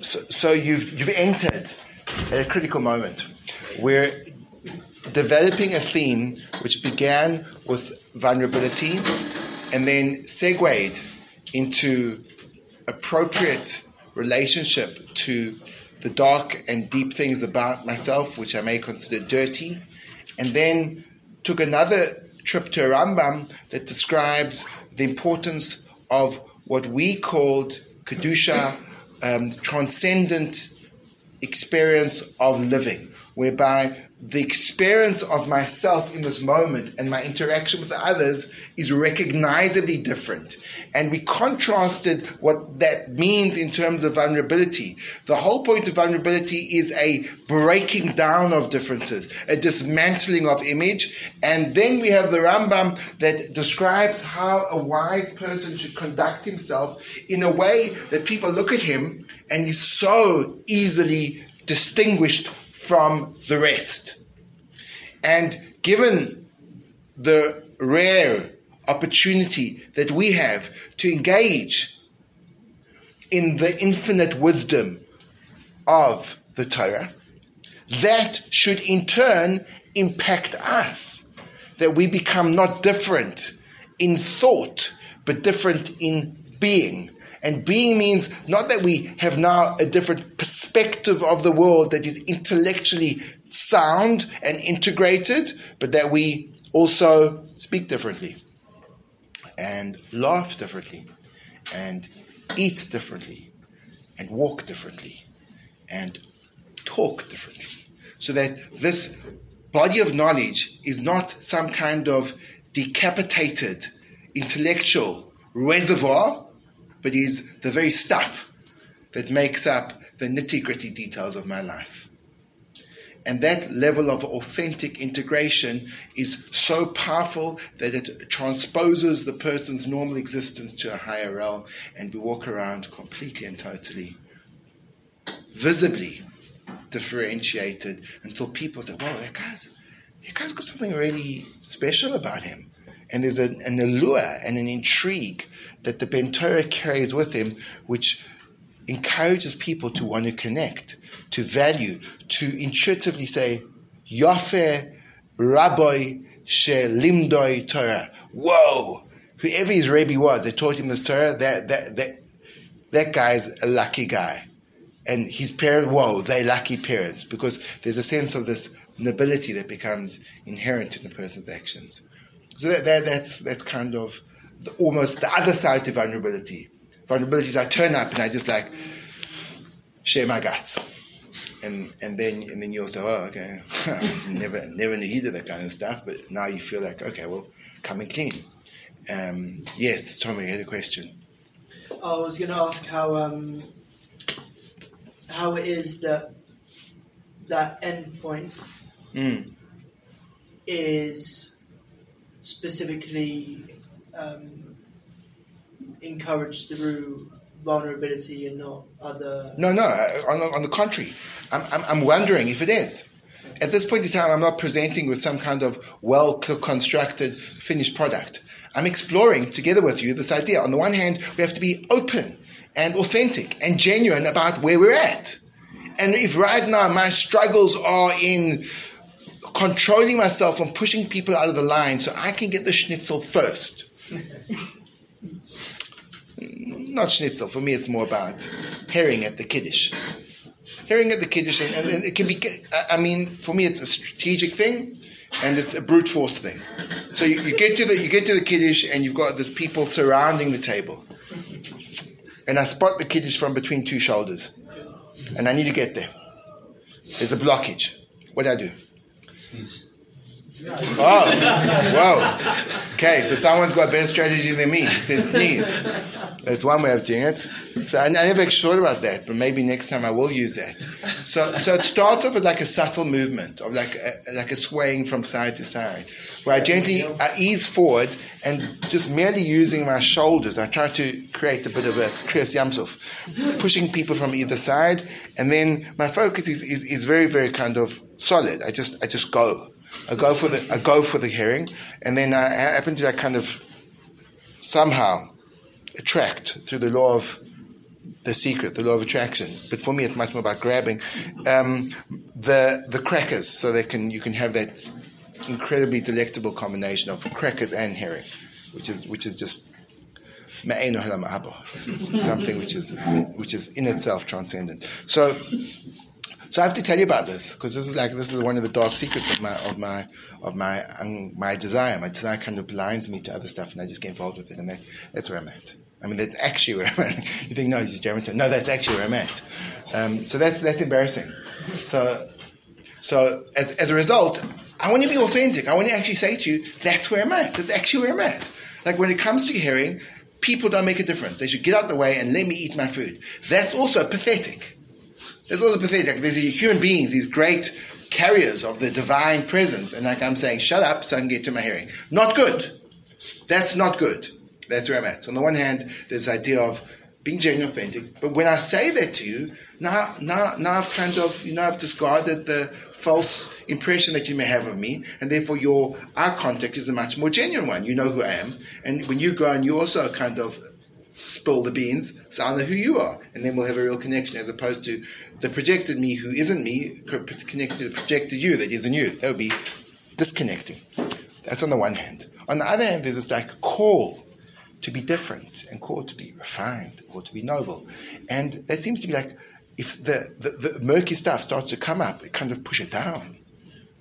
so, so you've you've entered at a critical moment. We're developing a theme which began with vulnerability and then segued into appropriate relationship to the dark and deep things about myself, which I may consider dirty, and then took another trip to Rambam that describes the importance of what we called Kedusha, um, transcendent experience of living, whereby the experience of myself in this moment and my interaction with others is recognizably different. And we contrasted what that means in terms of vulnerability. The whole point of vulnerability is a breaking down of differences, a dismantling of image. And then we have the Rambam that describes how a wise person should conduct himself in a way that people look at him and he's so easily distinguished from the rest. And given the rare opportunity that we have to engage in the infinite wisdom of the Torah, that should in turn impact us. That we become not different in thought, but different in being. And being means not that we have now a different perspective of the world that is intellectually sound and integrated, but that we also speak differently and laugh differently and eat differently and walk differently and talk differently. So that this body of knowledge is not some kind of decapitated intellectual reservoir but is the very stuff that makes up the nitty gritty details of my life. And that level of authentic integration is so powerful that it transposes the person's normal existence to a higher realm, and we walk around completely and totally, visibly differentiated until people say, "Wow, that guy's, that guy's got something really special about him." And there's an, an allure and an intrigue that the Ben Torah carries with him, which encourages people to want to connect, to value, to intuitively say, Yafe Rabbi Shelimdoi Torah. Whoa! Whoever his Rebbe was, they taught him this Torah, that, that, that, that guy's a lucky guy. And his parents, whoa, they're lucky parents because there's a sense of this nobility that becomes inherent in the person's actions. So that, that, that's, that's kind of the, almost the other side to vulnerability. Vulnerability is I turn up and I just like share my guts. And and then and then you'll say, oh, okay, never never knew he did that kind of stuff. But now you feel like, okay, well, coming clean. Um, yes, Tommy, you had a question. I was going to ask how um, how it is that that end point mm. is specifically um, encouraged through vulnerability and not other. No, no. On, on the contrary, I'm, I'm, I'm wondering if it is. At this point in time, I'm not presenting with some kind of well constructed finished product. I'm exploring together with you this idea. On the one hand, we have to be open and authentic and genuine about where we're at. And if right now my struggles are in controlling myself from pushing people out of the line so I can get the schnitzel first, not schnitzel. For me, it's more about herring at the kiddush. Herring at the kiddush, and, and it can be. I mean, for me, it's a strategic thing, and it's a brute force thing. So you, you get to the you get to the kiddush, and you've got this people surrounding the table, and I spot the kiddush from between two shoulders, and I need to get there. There's a blockage. What do I do? Sneeze. Oh, whoa. Okay, so someone's got better strategy than me. He said sneeze. That's one way of doing it. So I, never thought about that, but maybe next time I will use that. So, so it starts off as like a subtle movement, of like a, like a swaying from side to side, where I gently I ease forward and just merely using my shoulders, I try to create a bit of a Kriyas Yamsuf, pushing people from either side, and then my focus is, is, is very, very kind of solid. I just I just go. I go for the I go for the herring, and then I happen to kind of somehow attract through the law of the secret, the law of attraction. But for me, it's much more about grabbing um, the the crackers, so they can you can have that incredibly delectable combination of crackers and herring, which is which is just something which is which is in itself transcendent. So. So I have to tell you about this because this is like this is one of the dark secrets of my of my of my um, my desire. My desire kind of blinds me to other stuff, and I just get involved with it, and that, that's where I'm at. I mean, that's actually where I'm at. You think, no, he's just German. No, that's actually where I'm at. Um, so that's that's embarrassing. So so as as a result, I want to be authentic. I want to actually say to you, that's where I'm at. That's actually where I'm at. Like when it comes to hearing, people don't make a difference. They should get out of the way and let me eat my food. That's also pathetic. That's also pathetic. There's human beings, these great carriers of the divine presence, and like I'm saying, shut up so I can get to my hearing. Not good. That's not good. That's where I'm at. So on the one hand, there's this idea of being genuine authentic, but when I say that to you, now, now, now I've kind of, you know, I've discarded the false impression that you may have of me, and therefore your eye contact is a much more genuine one. You know who I am, and when you go and you also kind of spill the beans, so I know who you are, and then we'll have a real connection, as opposed to the projected me who isn't me connected to the projected you that isn't you. That would be disconnecting. That's on the one hand. On the other hand, there's this like call to be different and call to be refined or to be noble. And that seems to be like if the, the, the murky stuff starts to come up, it kind of push it down.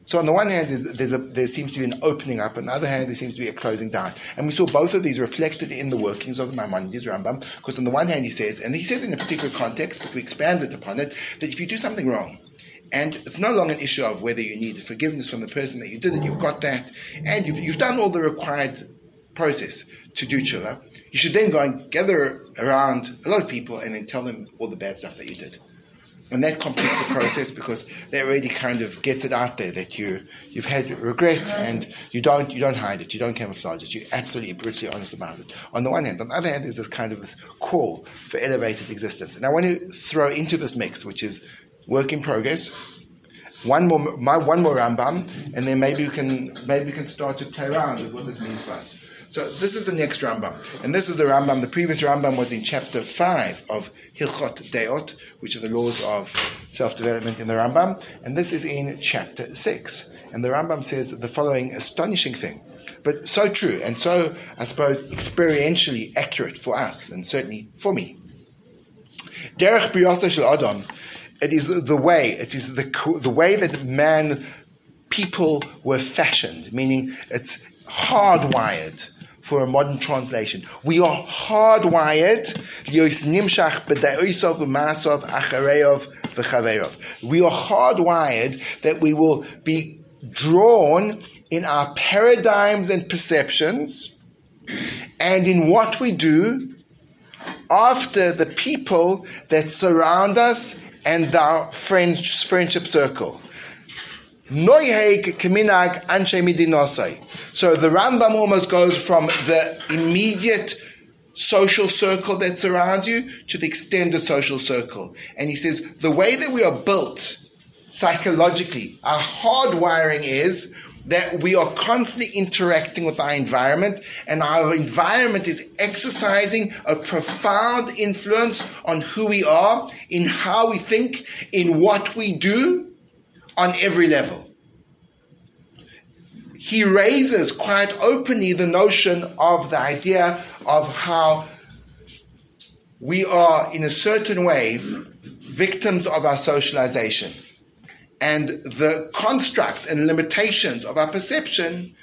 So on the one hand, a, there seems to be an opening up. On the other hand, there seems to be a closing down. And we saw both of these reflected in the workings of the Maimonides Rambam, because on the one hand he says, and he says in a particular context, but we expanded upon it, that if you do something wrong, and it's no longer an issue of whether you need forgiveness from the person that you did it, you've got that, and you've, you've done all the required process to do tshuva, you should then go and gather around a lot of people and then tell them all the bad stuff that you did and that completes the process because that already kind of gets it out there that you you've had regret and you don't you don't hide it, you don't camouflage it, you're absolutely brutally honest about it. On the one hand, on the other hand, there's this kind of this call for elevated existence, and I want to throw into this mix, which is work in progress. One more, my, one more Rambam, and then maybe we can maybe we can start to play around with what this means for us. So this is the next Rambam. And this is the Rambam. The previous Rambam was in chapter 5 of Hilchot Deot, which are the laws of self-development in the Rambam. And this is in chapter 6. And the Rambam says the following astonishing thing, but so true and so, I suppose, experientially accurate for us, and certainly for me. Derech Biyasa Shel Adam, it is the way, it is the, the way that man, people were fashioned, meaning it's hardwired for a modern translation. We are hardwired. We are hardwired that we will be drawn in our paradigms and perceptions and in what we do after the people that surround us and our friendship circle. So the Rambam almost goes from the immediate social circle that surrounds you to the extended social circle. And he says the way that we are built psychologically, our hardwiring is that we are constantly interacting with our environment, and our environment is exercising a profound influence on who we are, in how we think, in what we do, on every level. He raises quite openly the notion of the idea of how we are, in a certain way, victims of our socialization. And the construct and limitations of our perception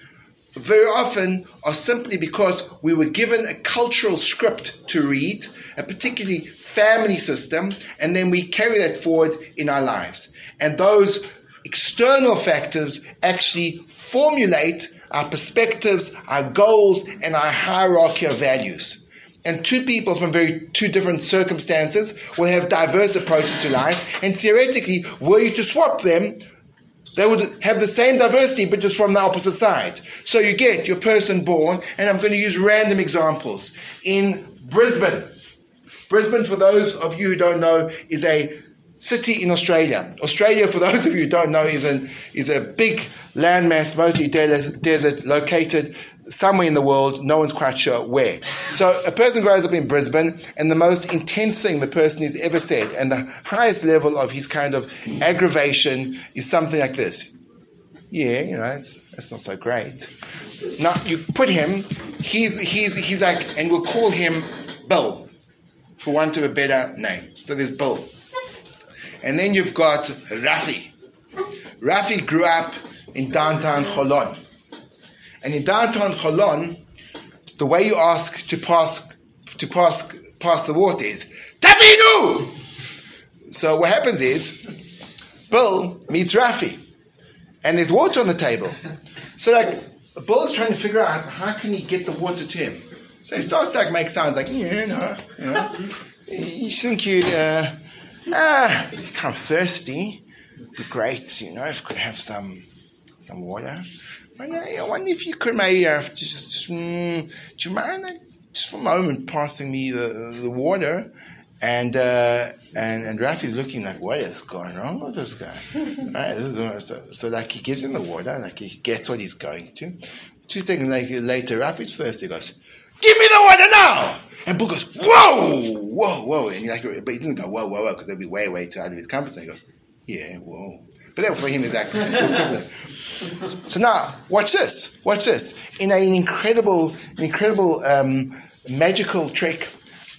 very often are simply because we were given a cultural script to read, a particularly family system, and then we carry that forward in our lives. And those external factors actually formulate our perspectives, our goals, and our hierarchy of values. And two people from very two different circumstances will have diverse approaches to life, and theoretically, were you to swap them, they would have the same diversity, but just from the opposite side. So you get your person born, and I'm going to use random examples. In Brisbane, Brisbane, for those of you who don't know, is a city in Australia. Australia, for those of you who don't know, is, an, is a big landmass, mostly desert, located somewhere in the world, no one's quite sure where. So a person grows up in Brisbane, and the most intense thing the person has ever said, and the highest level of his kind of aggravation is something like this. Yeah, you know, it's, it's not so great. Now you put him, he's he's he's like, and we'll call him Bill, for want of a better name. So there's Bill, and then you've got Rafi. Rafi grew up in downtown Cholon. And in downtown Cholon, the way you ask to pass to pass pass the water is Tafinu! So what happens is Bill meets Rafi and there's water on the table. So like Bill's trying to figure out how can he get the water to him. So he starts to like make sounds like, yeah, no, you know. You think you'd uh, ah, kind of thirsty. It'd be great, you know, if we could have some some water. I wonder if you could maybe uh, just, mm, do you mind uh, just for a moment passing me the, the water? And, uh, and, and Rafi's looking like, what is going on with this guy? right, so, so like he gives him the water, like he gets what he's going to. Two seconds later, Rafi's first, he goes, give me the water now! And Boo goes, whoa, whoa, whoa. And he like, but he didn't go, whoa, whoa, whoa, because they'd be way, way too out of his comfort zone. He goes, yeah, whoa. But that for him is So now, watch this. Watch this. In an incredible, an incredible um, magical trick,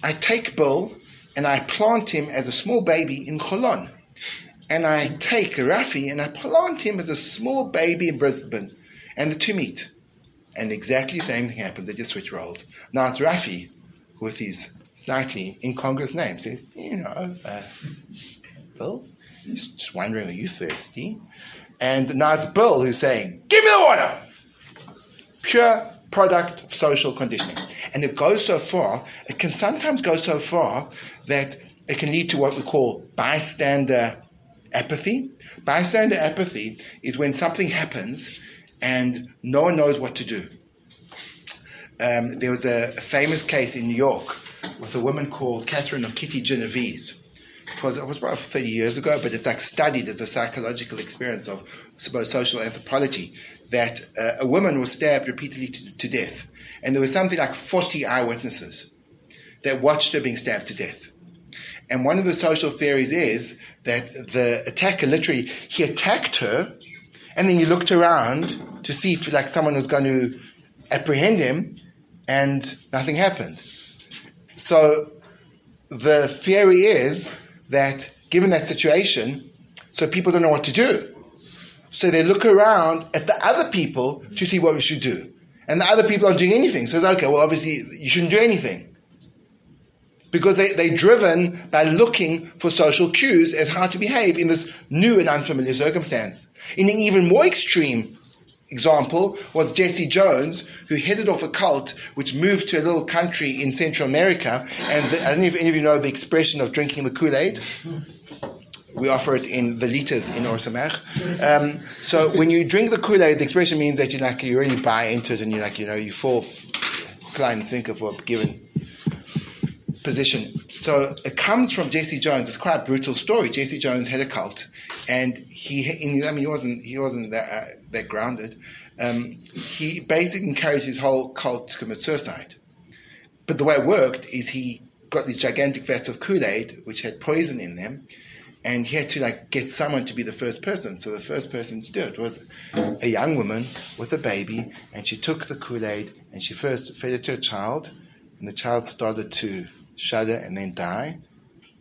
I take Bill and I plant him as a small baby in Cholon. And I take Rafi and I plant him as a small baby in Brisbane. And the two meet. And exactly the same thing happens. They just switch roles. Now it's Rafi with his slightly incongruous name. Says, you know, uh, Bill, He's just wondering, are you thirsty? And now it's Bill who's saying, give me the water! Pure product of social conditioning. And it goes so far, it can sometimes go so far that it can lead to what we call bystander apathy. Bystander apathy is when something happens and no one knows what to do. Um, there was a, famous case in New York with a woman called Catherine or Kitty Genovese it was, it was about 30 years ago, but it's like studied as a psychological experience of suppose social anthropology that uh, a woman was stabbed repeatedly to, to death. And there was something like 40 eyewitnesses that watched her being stabbed to death. And one of the social theories is that the attacker literally, he attacked her and then he looked around to see if like someone was going to apprehend him and nothing happened. So the theory is that given that situation, so people don't know what to do. So they look around at the other people to see what we should do. And the other people aren't doing anything. So it's okay, well, obviously, you shouldn't do anything. Because they, they're driven by looking for social cues as how to behave in this new and unfamiliar circumstance. In an even more extreme example was Jesse Jones, who headed off a cult which moved to a little country in Central America. And the, I don't know if any of you know the expression of drinking the Kool Aid. We offer it in the liters in Or um, so when you drink the Kool Aid, the expression means that you like you really buy into it and you like you know you fall client sinker for a given position. So it comes from Jesse Jones. It's quite a brutal story. Jesse Jones had a cult, and he, I mean, he wasn't he wasn't that, uh, that grounded. Um, he basically encouraged his whole cult to commit suicide. But the way it worked is he got these gigantic vats of Kool Aid, which had poison in them, and he had to like get someone to be the first person. So the first person to do it was a young woman with a baby, and she took the Kool Aid and she first fed it to a child, and the child started to shudder and then die,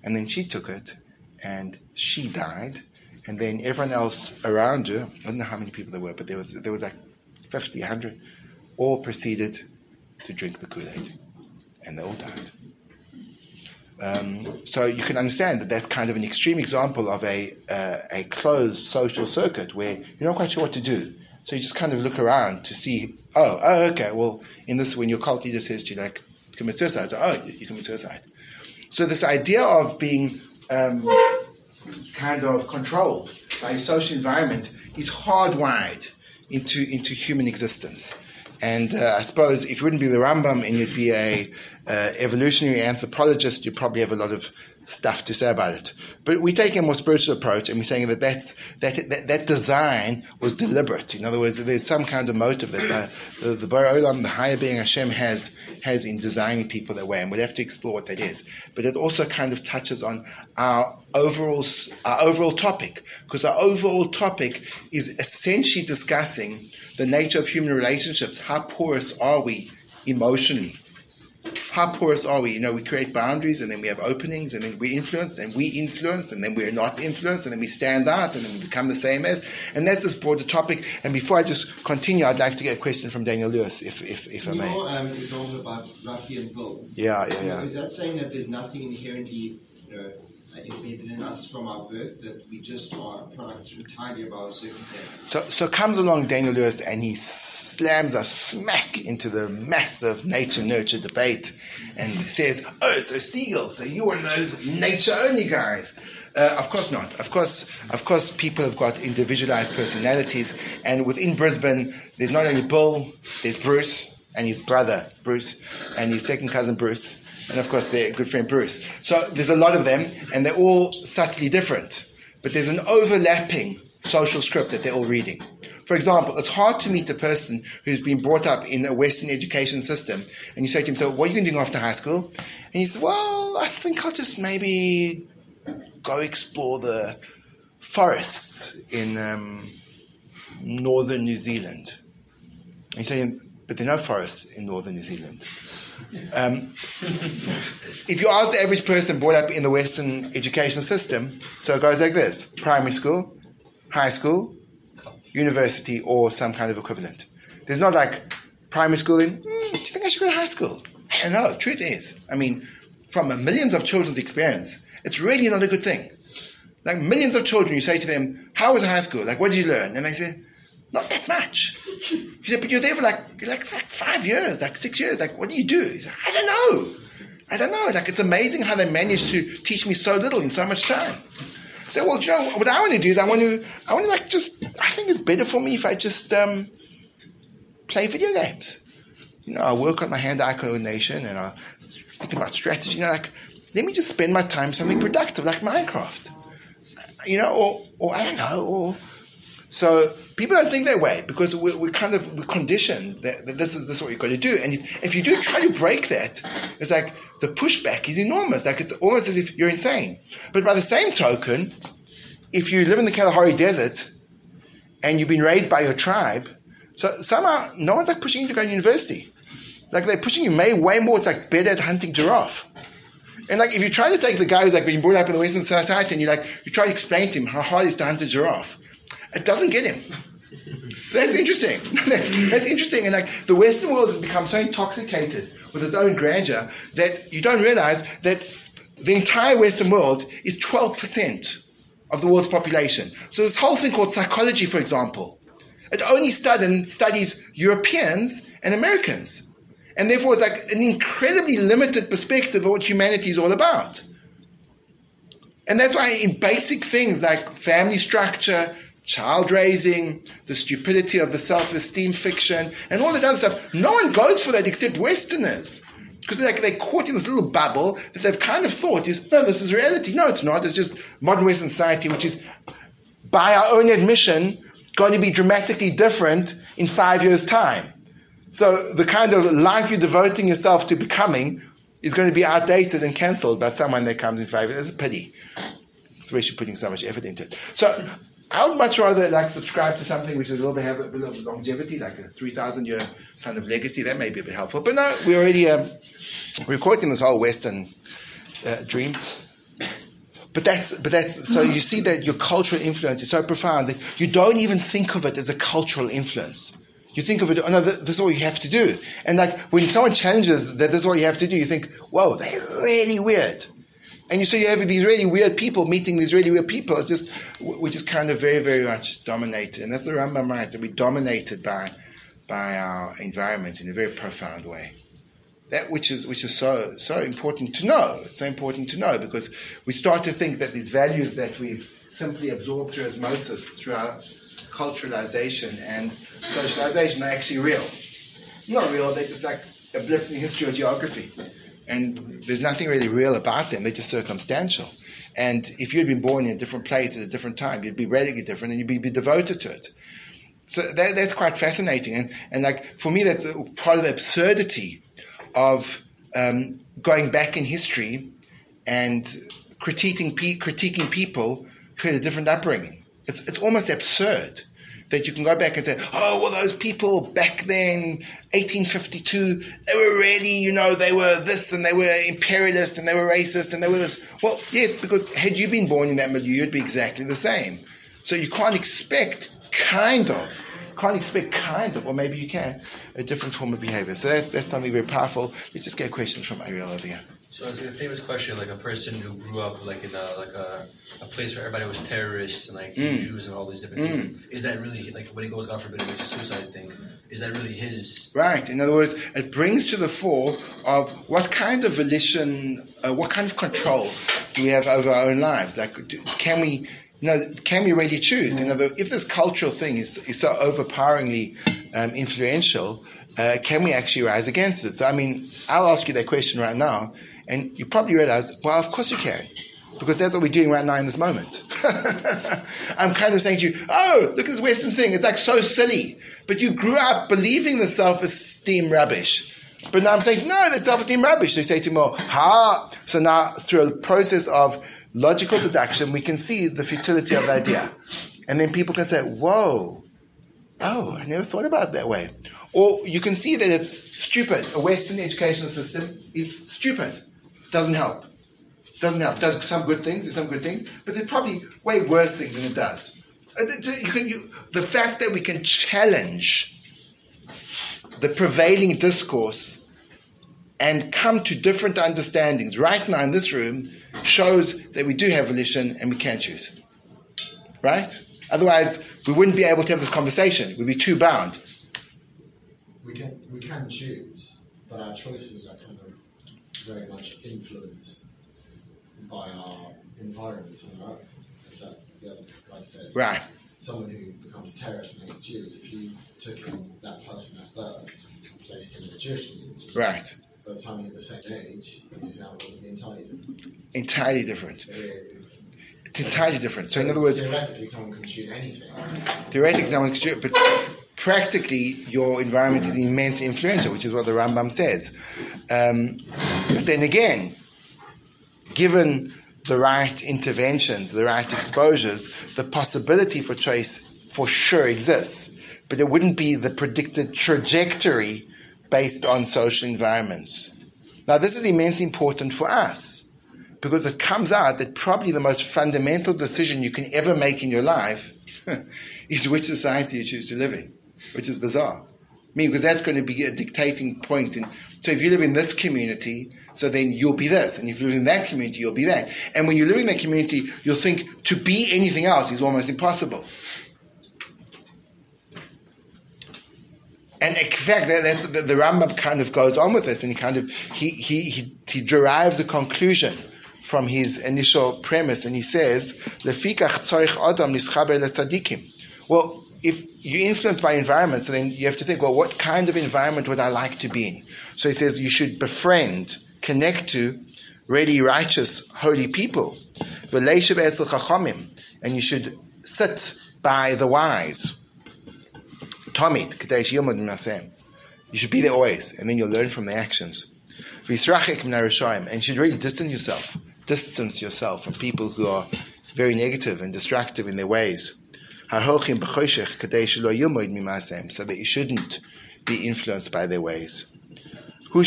and then she took it and she died, and then everyone else around her, I don't know how many people there were, but there was there was like 50, 100, all proceeded to drink the Kool-Aid, and they all died. Um, so you can understand that that's kind of an extreme example of a uh, a closed social circuit where you're not quite sure what to do. So you just kind of look around to see, oh, oh, okay, well, in this, when your cult leader says to you, like, commit suicide, so, oh, you commit suicide. So this idea of being um, kind of controlled by a social environment is hardwired into into human existence. And uh, I suppose if you wouldn't be the Rambam and you'd be a uh, evolutionary anthropologist, you'd probably have a lot of stuff to say about it. But we're taking a more spiritual approach and we're saying that that's, that, that, that design was deliberate. In other words, there's some kind of motive that the, the, the Olam, the higher being Hashem has, has in designing people that way. And we'll have to explore what that is. But it also kind of touches on our overall, our overall topic, because our overall topic is essentially discussing the nature of human relationships. How porous are we emotionally? How porous are we? You know, we create boundaries and then we have openings and then we influence and we influence and then we're not influenced and then we stand out and then we become the same as. And that's this broader topic. And before I just continue, I'd like to get a question from Daniel Lewis, if, if, if I may. Um, example about Rafi and Bill. Yeah, yeah, yeah. Is that saying that there's nothing inherently, you know, embedded in us from our birth that we just are a product entirely of our circumstances. So, so comes along Daniel Lewis and he slams us smack into the massive nature nurture debate and says, "Oh, so seagulls, so you are those nature only guys." Uh, of course not. Of course, of course, people have got individualized personalities, and within Brisbane, there's not only Bill, there's Bruce and his brother Bruce, and his second cousin Bruce and of course their good friend Bruce. So there's a lot of them, and they're all subtly different. But there's an overlapping social script that they're all reading. For example, it's hard to meet a person who's been brought up in a Western education system, and you say to him, "So, what are you going to do after high school?" And he says, "Well, I think I'll just maybe go explore the forests in um, northern New Zealand." And you say, "But there are no forests in northern New Zealand." Um, if you ask the average person brought up in the Western education system, so it goes like this primary school, high school, university, or some kind of equivalent. There's not like primary school in, mm, do you think I should go to high school? I don't know. Truth is, I mean, from millions of children's experience, it's really not a good thing. Like millions of children, you say to them, How was high school? Like, what did you learn? And they say, Not that much. He said, but you're there for like, like, five years, like six years. Like, what do you do? He said, I don't know. I don't know. Like, it's amazing how they managed to teach me so little in so much time. So, well, you know, what I want to do is I want to, I want to like just, I think it's better for me if I just um, play video games. You know, I work on my hand-eye coordination and I think about strategy. You know, like, let me just spend my time something productive, like Minecraft. You know, or, or I don't know, or so people don't think that way because we're, we're kind of we're conditioned that, that, this is this is what you've got to do. And if, if you do try to break that, it's like the pushback is enormous. Like it's almost as if you're insane. But by the same token, if you live in the Kalahari Desert and you've been raised by your tribe, so somehow no one's like pushing you to go to university. Like they're pushing you way, way more. It's like better at hunting giraffe. And like if you try to take the guy who's like been brought up in the Western society and you like you try to explain to him how hard it is to hunt a giraffe, it doesn't get him. That's interesting. that's, that's, interesting. And like the Western world has become so intoxicated with its own grandeur that you don't realize that the entire Western world is 12% of the world's population. So this whole thing called psychology, for example, it only studies Europeans and Americans. And therefore it's like an incredibly limited perspective of what humanity is all about. And that's why in basic things like family structure, child raising, the stupidity of the self esteem fiction, and all that other stuff. No one goes for that except Westerners. Because they're, they're caught in this little bubble that they've kind of thought is, no, this is reality. No, it's not. It's just modern Western society, which is, by our own admission, going to be dramatically different in five years' time. So the kind of life you're devoting yourself to becoming is going to be outdated and cancelled by someone that comes in five years. It's a pity, especially putting so much effort into it. So I would much rather like subscribe to something which is a little bit have a bit of longevity, like a three thousand year kind of legacy. That may be a bit helpful. But no, we already um, we're in this whole Western uh, dream. But that's but that's so you see that your cultural influence is so profound that you don't even think of it as a cultural influence. You think of it, oh no, this is all you have to do. And like when someone challenges that this is all you have to do, you think, whoa, they're really weird. And you so you have these really weird people meeting these really weird people. It's just we're just kind of very very much dominated, and that's the Rambam right that we're dominated by by our environment in a very profound way. That which is which is so so important to know. It's so important to know because we start to think that these values that we've simply absorbed through osmosis, through our culturalization and socialization, are actually real. Not real. They're just like blips in history or geography. And there's nothing really real about them. They're just circumstantial. And if you'd been born in a different place at a different time, you'd be radically different, and you'd be, be devoted to it. So that, that's quite fascinating, and and like for me, that's part of the absurdity of um, going back in history and critiquing pe- critiquing people who had a different upbringing. It's it's almost absurd that you can go back and say, oh, well, those people back then, 1852, they were really, you know, they were this and they were imperialist and they were racist and they were this. Well, yes, because had you been born in that milieu, you'd be exactly the same. So you can't expect kind of, can't expect kind of, or maybe you can, a different form of behavior. So that's, that's something very powerful. Let's just get a question from Ariel over here. So it's like a famous question, like a person who grew up like in a like a, a place where everybody was terrorists and like Mm. Jews and all these different things. Is that really like when he goes God forbid it's a suicide thing? Is that really his? Right. In other words, it brings to the fore of what kind of volition, uh, what kind of control do we have over our own lives? Like, do, can we, you know, can we really choose? In other, if this cultural thing is, is so overpoweringly um, influential, uh, can we actually rise against it? So, I mean, I'll ask you that question right now, and you probably realize, well, of course you can. Because that's what we're doing right now in this moment. I'm kind of saying to you, oh, look at this Western thing. It's like so silly. But you grew up believing the self-esteem rubbish. But now I'm saying, no, that's self-esteem rubbish. They say to me, oh, ha. So now through a process of logical deduction, we can see the futility of the idea. And then people can say, whoa, oh, I never thought about it that way. Or you can see that it's stupid. A Western educational system is stupid. Doesn't help. Doesn't help. Does some good things, there's some good things, but there's probably way worse things than it does. Uh, You can, you, the fact that we can challenge the prevailing discourse and come to different understandings right now in this room shows that we do have volition and we can choose. Right? Otherwise, we wouldn't be able to have this conversation. We'd be too bound. we can we can choose, but our choices are kind of very much influenced by our environment and our as that the other guy said. Right. Someone who becomes a terrorist and hates Jews, if you took him, that person at birth and placed him in a Jewish community, Right. By the time hit the same age, he's now going to be entirely different. Entirely different. It's entirely different. So, in other words, theoretically, someone can choose anything. theoretically, someone can choose, but practically, your environment is immensely influential, which is what the Rambam says. Um, but then again, given the right interventions, the right exposures, the possibility for choice for sure exists, but it wouldn't be the predicted trajectory based on social environments. Now, this is immensely important for us because it comes out that probably the most fundamental decision you can ever make in your life is which society you choose to live in, which is bizarre. I mean, because that's going to be a dictating point. And so if you live in this community, so then you'll be this. And if you live in that community, you'll be that. And when you live in that community, you'll think to be anything else is almost impossible. And in the, the Rambam kind of goes on with this, and he kind of he, he, he, he derives a conclusion from his initial premise, and he says. Well, if you're influenced by environment, so then you have to think, well, what kind of environment would I like to be in? So he says you should befriend, connect to really righteous, holy people, and you should sit by the wise. Yilmud masem. You should be there always, and then you'll learn from the actions. And you should really distance yourself, distance yourself from people who are very negative and destructive in their ways. So that you shouldn't be influenced by their ways. And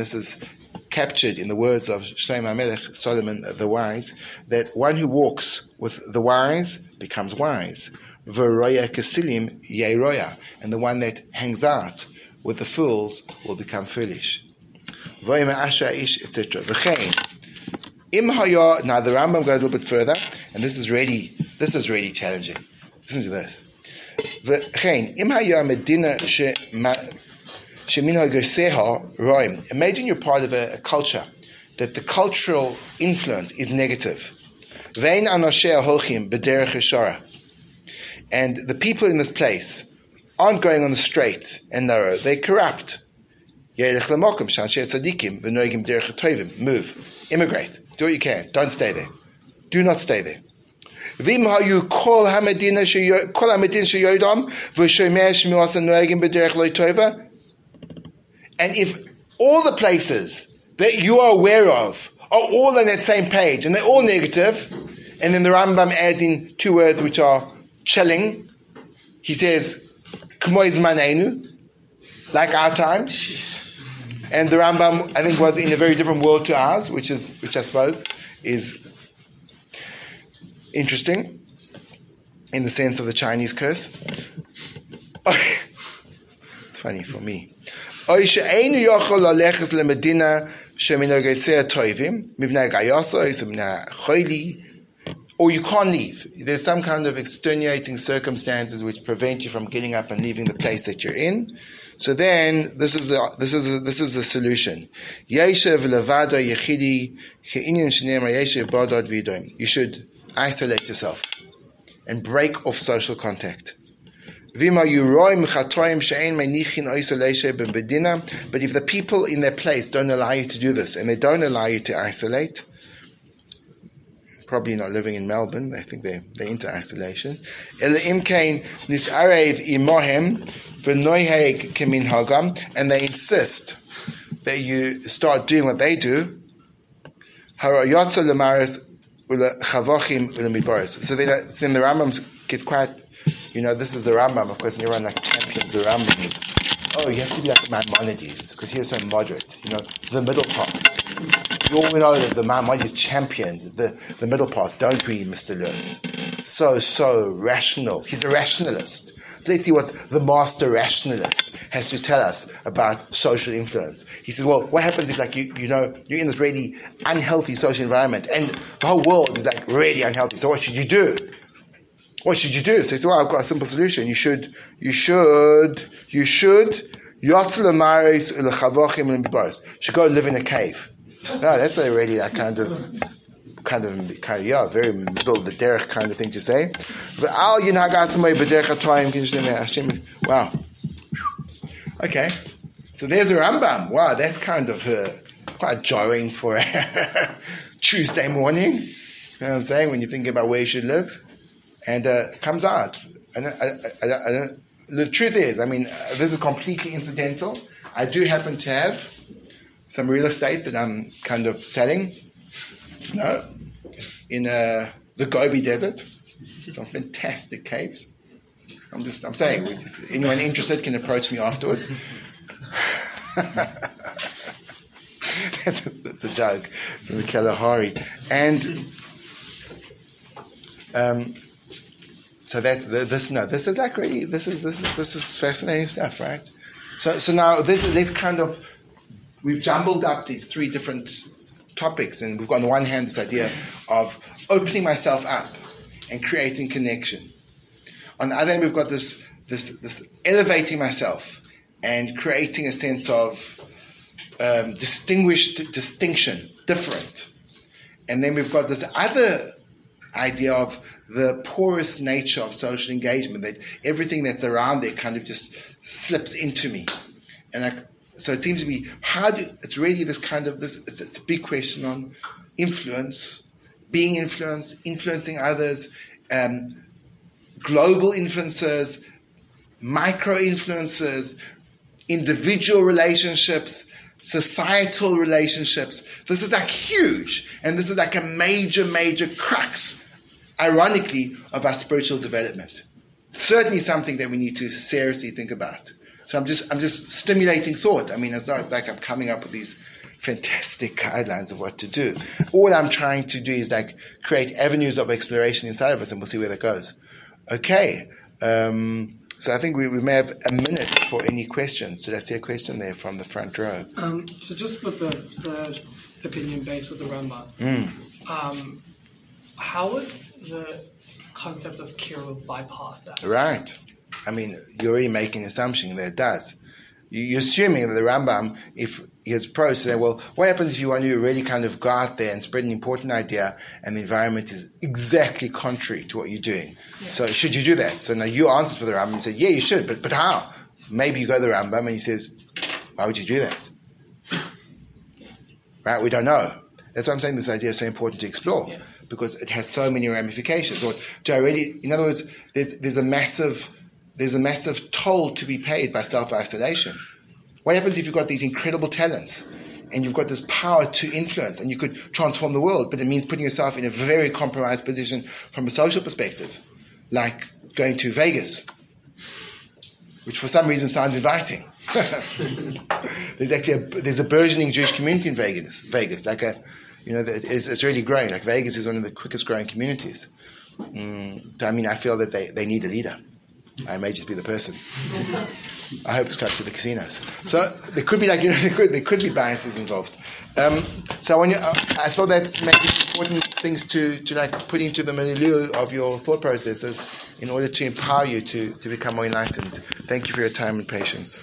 this is captured in the words of Shlomo Melech, Solomon the wise, that one who walks with the wise becomes wise. V'roya kesilim yeroya, and the one that hangs out with the fools will become foolish. V'oyma asha ish, etc. Im haya, now the Rambam goes a little bit further, and this is really, this is really challenging. Listen to this. Im haya medina Imagine you're part of a, a culture that the cultural influence is negative. And the people in this place aren't going on the straight and narrow. They're corrupt. Move, immigrate, do what you can. Don't stay there. Do not stay there. And if all the places that you are aware of are all on that same page and they're all negative, and then the Rambam adds in two words which are chilling. He says, like our times. And the Rambam, I think, was in a very different world to ours, which is, which I suppose is interesting in the sense of the Chinese curse. it's funny for me. Or you can't leave. There's some kind of extenuating circumstances which prevent you from getting up and leaving the place that you're in. So then, this is the this is the, this is the solution. You should isolate yourself and break off social contact. But if the people in their place don't allow you to do this, and they don't allow you to isolate, probably not living in Melbourne. I think they're, they're into isolation. And they insist that you start doing what they do. So then, the Rambam gets quite, you know, this is the Rambam, of course, and everyone like champions the Rambam. Oh, you have to be like Maimonides, because he was so moderate, you know, the middle path. You all know that the Maimonides championed the, the middle path. Don't we, Mr. Lewis? So, so rational. He's a rationalist. So let's see what the master rationalist has to tell us about social influence. He says, well, what happens if like you, you know, you're in this really unhealthy social environment and the whole world is like really unhealthy. So what should you do? What should you do? So he said, well, I've got a simple solution. You should, you should, you should, should go live in a cave. No, that's already that kind of, kind of, kind of, yeah, very middle of the derech kind of thing to say. Wow. Okay. So there's a Rambam. Wow, that's kind of uh, quite jarring for a Tuesday morning. You know what I'm saying? When you think about where you should live. And uh, comes out. And I, I, I, I, the truth is, I mean, uh, this is completely incidental. I do happen to have some real estate that I'm kind of selling. You know, in uh, the Gobi Desert. Some fantastic caves. I'm just, I'm saying, just, anyone interested can approach me afterwards. that's, a, that's a joke from the Kalahari. And um, so that's this. No, this is like really. This is this is this is fascinating stuff, right? So so now this is let's kind of we've jumbled up these three different topics, and we've got on the one hand this idea of opening myself up and creating connection. On the other hand, we've got this this this elevating myself and creating a sense of um, distinguished distinction, different. And then we've got this other idea of the porous nature of social engagement, that everything that's around there kind of just slips into me. And I, so it seems to me, how do, it's really this kind of, this, it's, it's a big question on influence, being influenced, influencing others, um, global influencers, micro influencers, individual relationships, societal relationships. This is like huge, and this is like a major, major crux, ironically, of our spiritual development. Certainly something that we need to seriously think about. So I'm just, I'm just stimulating thought. I mean, it's not like I'm coming up with these fantastic guidelines of what to do. All I'm trying to do is like create avenues of exploration inside of us, and we'll see where that goes. Okay. Um, so I think we, we may have a minute for any questions. Did I see a question there from the front row? Um, so just with the, the opinion base with the Rambam, Mm. um, how would the concept of kiruv bypass that? Right. I mean, you're already making an assumption that it does. You- You're assuming that the Rambam, if his pro say, well, what happens if you want to really kind of go out there and spread an important idea and the environment is exactly contrary to what you're doing? So should you do that? So now you answered for the Rambam and said, yeah, you should, but, but how? Maybe you go to the Rambam and he says, Why would you do that? Right? We don't know. That's why I'm saying this idea is so important to explore Yeah. because it has so many ramifications. Or do I really? In other words, there's there's a massive there's a massive toll to be paid by self isolation. What happens if you've got these incredible talents and you've got this power to influence and you could transform the world, but it means putting yourself in a very compromised position from a social perspective, like going to Vegas, which for some reason sounds inviting. there's actually a, there's a burgeoning Jewish community in Vegas, Vegas, like a, you know, it's, it's really growing. Like Vegas is one of the quickest growing communities. Mm, I mean, I feel that they, they need a leader. I may just be the person. I hope it's close to the casinos. So there could be like you know there could, there could be biases involved. Um, so when you, uh, I thought that's maybe important things to, to like put into the milieu of your thought processes in order to empower you to, to become more enlightened. Thank you for your time and patience.